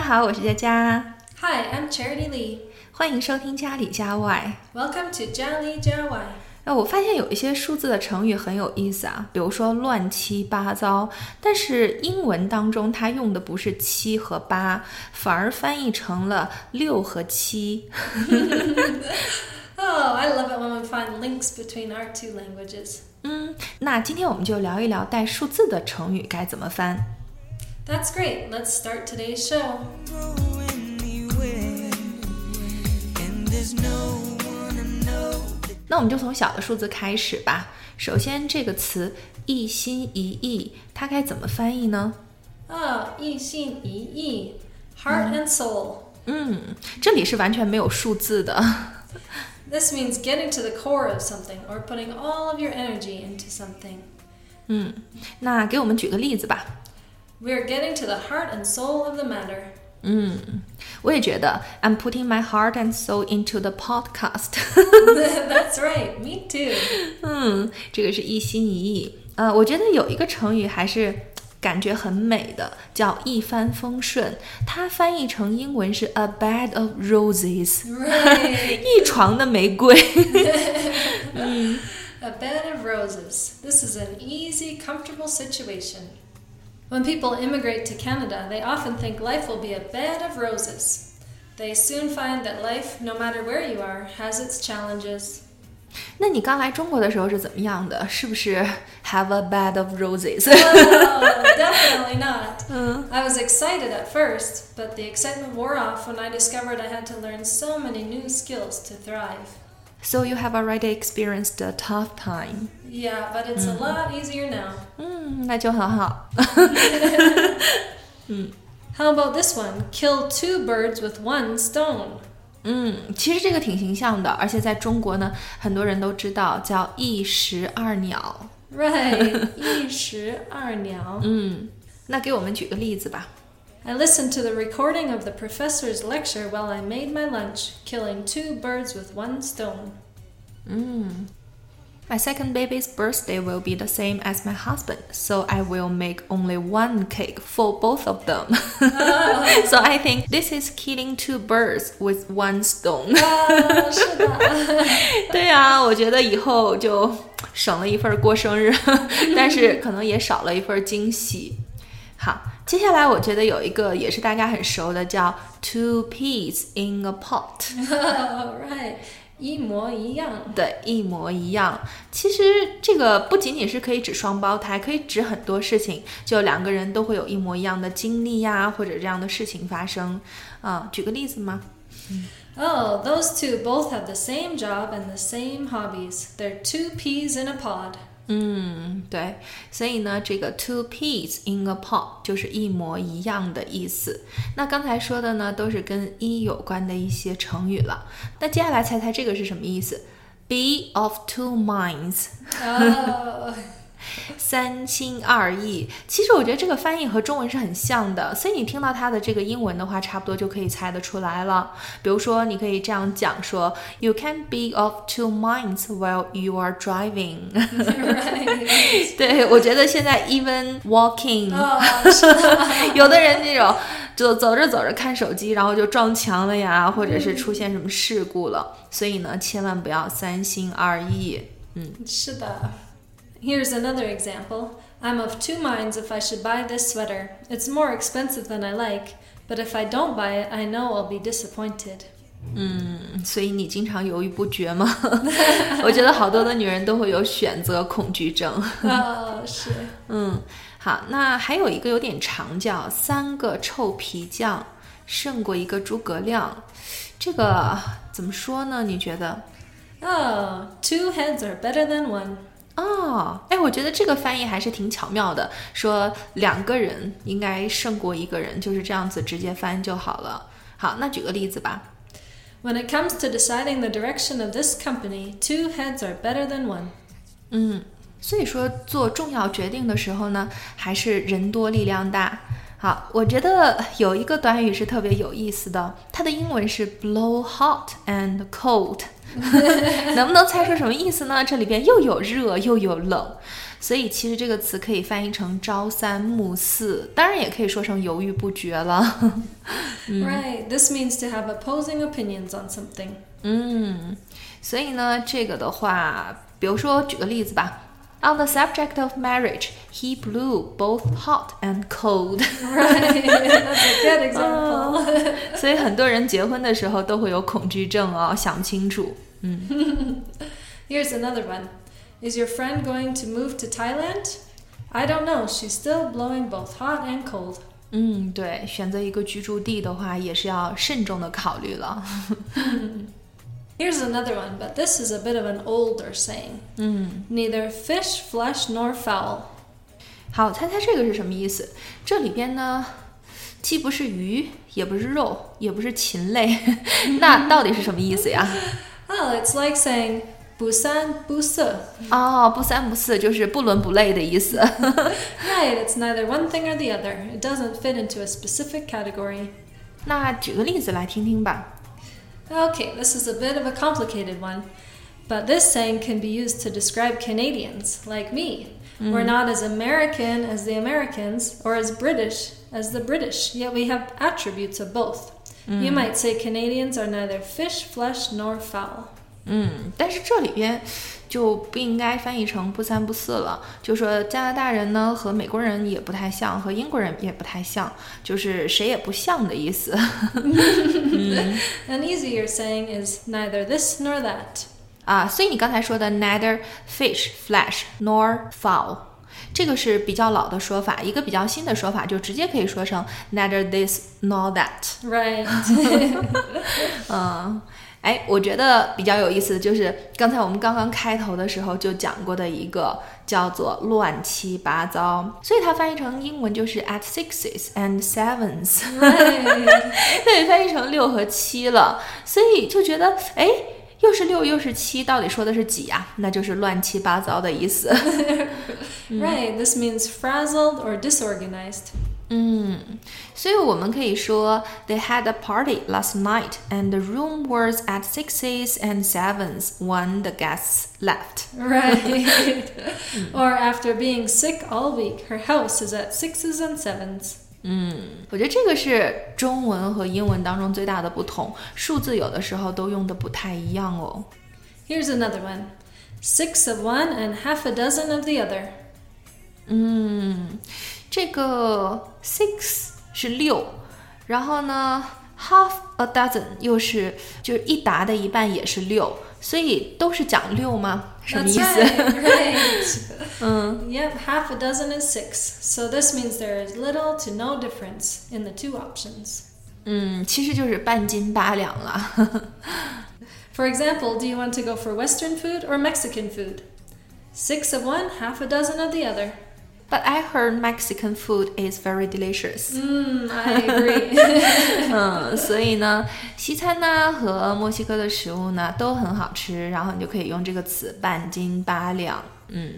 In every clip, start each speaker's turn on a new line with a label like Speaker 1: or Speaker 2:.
Speaker 1: 大家好，我是佳佳。
Speaker 2: Hi, I'm Charity Lee.
Speaker 1: 欢迎收听家里家外。
Speaker 2: Welcome to 家里家外。
Speaker 1: 哎，我发现有一些数字的成语很有意思啊，比如说乱七八糟，但是英文当中它用的不是七和八，反而翻译成了六和七。
Speaker 2: Oh, I love it when we find links between our two languages.
Speaker 1: 嗯，那今天我们就聊一聊带数字的成语该怎么翻。
Speaker 2: That's great. Let's start today's show.
Speaker 3: anywhere, and there's no one to know.
Speaker 1: 那我们就从小的数字开始吧。首先，这个词“一心一意”，它该怎么翻译呢？
Speaker 2: Ah, 一心一意, heart and soul.
Speaker 1: 嗯，这里是完全没有数字的。
Speaker 2: This means getting to the core of something or putting all of your energy into something.
Speaker 1: 嗯，那给我们举个例子吧。
Speaker 2: We're getting to the heart and soul of the matter.
Speaker 1: 嗯，我也觉得，I'm putting my heart and soul into the podcast 。
Speaker 2: That's right. Me too.
Speaker 1: 嗯，这个是一心一意。呃，我觉得有一个成语还是感觉很美的，叫一帆风顺。它翻译成英文是 a bed of roses，
Speaker 2: Right.
Speaker 1: 一床的玫瑰。
Speaker 2: A bed of roses. This is an easy, comfortable situation. When people immigrate to Canada, they often think life will be a bed of roses. They soon find that life, no matter where you are, has its challenges.
Speaker 1: 那你刚来中国的时候是怎么样的？是不是 have a bed of roses？
Speaker 2: Oh, definitely not. I was excited at first, but the excitement wore off when I discovered I had to learn so many new skills to thrive.
Speaker 1: So you have already experienced a tough time.
Speaker 2: Yeah, but it's a lot easier now.
Speaker 1: 嗯，那就很好。
Speaker 2: How about this one? Kill two birds with one stone.
Speaker 1: 嗯，其实这个挺形象的，而且在中国呢，很多人都知道叫一石二鸟。
Speaker 2: Right. 一石二鸟.
Speaker 1: 嗯，那给我们举个例子吧。
Speaker 2: I listened to the recording of the professor's lecture while I made my lunch, killing two birds with one stone.
Speaker 1: My second baby's birthday will be the same as my husband, so I will make only one cake for both of them. so I think this is killing two birds with one stone.
Speaker 2: 啊，是的。
Speaker 1: 对啊，我觉得以后就省了一份过生日，但是可能也少了一份惊喜。 好，接下来我觉得有一个也是大家很熟的，叫 two peas in a pot。
Speaker 2: Oh, right. 一模一样。
Speaker 1: 对，一模一样。其实这个不仅仅是可以指双胞胎，可以指很多事情，就两个人都会有一模一样的经历呀，或者这样的事情发生。啊、举个例子吗？
Speaker 2: Oh, those two both have the same job and the same hobbies. They're two peas in a pod.
Speaker 1: 嗯，对，所以呢，这个 two peas in a pod 就是一模一样的意思。那刚才说的呢，都是跟一有关的一些成语了。那接下来猜猜这个是什么意思？Be of two minds，三心二意。其实我觉得这个翻译和中文是很像的，所以你听到它的这个英文的话，差不多就可以猜得出来了。比如说，你可以这样讲说：You can be of two minds while you are driving。对，我觉得现在 even walking，、
Speaker 2: Oh,
Speaker 1: 有的人那种就走着走着看手机，然后就撞墙了呀，或者是出现什么事故了。所以呢，千万不要三心二意。
Speaker 2: 嗯是的. Here's another example. I'm of two minds if I should buy this sweater. It's more expensive than I like, but if I don't buy it, I know I'll be disappointed.
Speaker 1: 嗯，所以你经常犹豫不决吗？我觉得好多的女人都会有选择恐惧症。
Speaker 2: Oh, 是。
Speaker 1: 嗯，好，那还有一个有点长，叫三个臭皮匠胜过一个诸葛亮。这个怎么说呢？你觉得？
Speaker 2: Oh, two heads are better than one.
Speaker 1: 哦，哎，我觉得这个翻译还是挺巧妙的，说两个人应该胜过一个人，就是这样子直接翻就好了。好，那举个例子吧。
Speaker 2: When it comes to deciding the direction of this company, two heads are better than one.
Speaker 1: 嗯，所以说做重要决定的时候呢，还是人多力量大。好，我觉得有一个短语是特别有意思的，它的英文是 blow hot and cold，能不能猜出什么意思呢？这里边又有热又有冷， 所以其实这个词可以翻译成朝三暮四，当然也可以说成犹豫不决了。
Speaker 2: Right. This means to have opposing opinions on something.
Speaker 1: 嗯，所以呢，这个的话，比如说举个例子吧。On the subject of marriage, he blew both hot and cold.
Speaker 2: Right. That's a good example.
Speaker 1: 所以很多人结婚的时候都会有恐惧症哦，想清楚。
Speaker 2: 嗯 Here's another one. Is your friend going to move to Thailand? I don't know. She's still blowing both hot and cold.
Speaker 1: 嗯，对，选择一个居住地的话，也是要慎重的考虑了。
Speaker 2: Here's another one, but this is a bit of an older saying. 嗯 Neither fish, flesh, nor fowl.
Speaker 1: 好，猜猜这个是什么意思？这里边呢，既不是鱼，也不是肉，也不是禽类，那到底是什么意思呀？
Speaker 2: Oh, it's like saying busan busa.
Speaker 1: 哦，不三不四，就是不伦不类的意思。
Speaker 2: Right, it's neither one thing or the other. It doesn't fit into a specific category.
Speaker 1: 那举个例子来听听吧。
Speaker 2: Okay, this is a bit of a complicated one, but this saying can be used to describe Canadians, like me. We're not as American as the Americans or as British as the British, yet we have attributes of both. You might say Canadians are neither fish, flesh, nor fowl.
Speaker 1: 嗯，但是这里边就不应该翻译成不三不四了，就说加拿大人呢和美国人也不太像，和英国人也不太像，就是谁也不像的意思。
Speaker 2: An easier saying is neither this nor that.
Speaker 1: 啊，所以你刚才说的 neither fish, flesh nor fowl，这个是比较老的说法。一个比较新的说法就直接可以说成 neither this nor that。
Speaker 2: Right.
Speaker 1: 嗯，哎，我觉得比较有意思的就是刚才我们刚刚开头的时候就讲过的一个叫做乱七八糟，所以它翻译成英文就是 at sixes and
Speaker 2: sevens，right.
Speaker 1: 对，翻译成六和七了，所以就觉得哎。又是六又是七，到底说的是几呀、那就是乱七八糟的意思。
Speaker 2: Right. This means frazzled or disorganized.
Speaker 1: 嗯，所以我们可以说，They had a party last night, and the room was at sixes and sevens when the guests left.
Speaker 2: Right. or after being sick all week, her house is at sixes and sevens.
Speaker 1: 我觉得这个是中文和英文当中最大的不同，数字有的时候都用的不太一样哦。
Speaker 2: Here's another one six of one and half a dozen of the other.
Speaker 1: 嗯，这个 six 是六，然后呢 ，half a dozen 又是就是一沓的一半也是六，所以都是讲六吗？什么
Speaker 2: That's
Speaker 1: 意思？
Speaker 2: right. right. Yep, half a dozen is six. So this means there is little to no difference in the two options.
Speaker 1: 嗯，其实就是半斤八两了。
Speaker 2: For example, do you want to go for Western food or Mexican food? Six of one, half a dozen of the other.
Speaker 1: But I heard Mexican food is very delicious。
Speaker 2: Mm, I agree.
Speaker 1: 嗯，所以呢，西餐呢和墨西哥的食物呢都很好吃，然后你就可以用这个词半斤八两。嗯，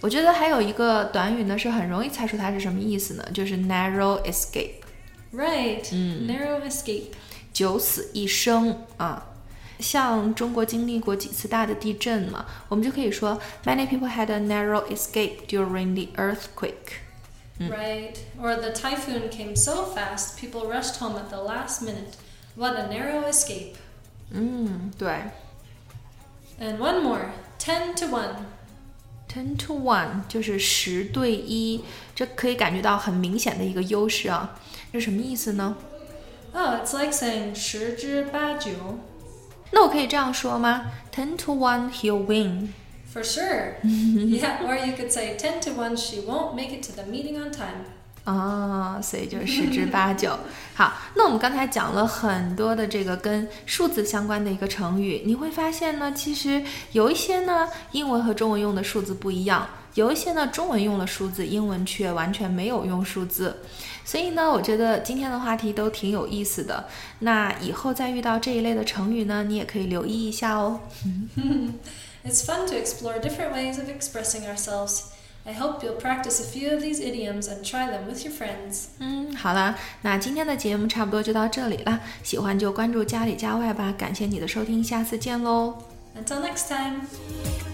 Speaker 1: 我觉得还有一个短语呢是很容易猜出它是什么意思呢，就是 narrow
Speaker 2: escape，right. Narrow escape.
Speaker 1: 九死一生啊。像中国经历过几次大的地震嘛，我们就可以说 many people had a narrow escape during the earthquake。
Speaker 2: Right. Or the typhoon came so fast, people rushed home at the last minute. What a narrow escape.
Speaker 1: 嗯，对
Speaker 2: And one more 10 to 1.
Speaker 1: ，ten to one 就是十对一，这可以感觉到很明显的一个优势啊。这是什么意思呢？
Speaker 2: Oh, it's like saying 十之八九.
Speaker 1: 那我可以这样说吗？Ten to one, he'll win。
Speaker 2: For sure. yeah, or you could say 10 to 1, she won't make it to the meeting on time.
Speaker 1: 啊、所以就是十之八九。好，那我们刚才讲了很多的这个跟数字相关的一个成语，你会发现呢，其实有一些呢，英文和中文用的数字不一样，有一些呢，中文用了数字，英文却完全没有用数字。所以呢，我觉得今天的话题都挺有意思的。那以后再遇到这一类的成语呢，你也可以留意一下哦。
Speaker 2: It's fun to explore different ways of expressing ourselves. I hope you'll practice a few of these idioms and try them with your friends.
Speaker 1: 嗯，好了，那今天的节目差不多就到这里了。喜欢就关注家里家外吧，感谢你的收听，下次见喽。
Speaker 2: Until next time.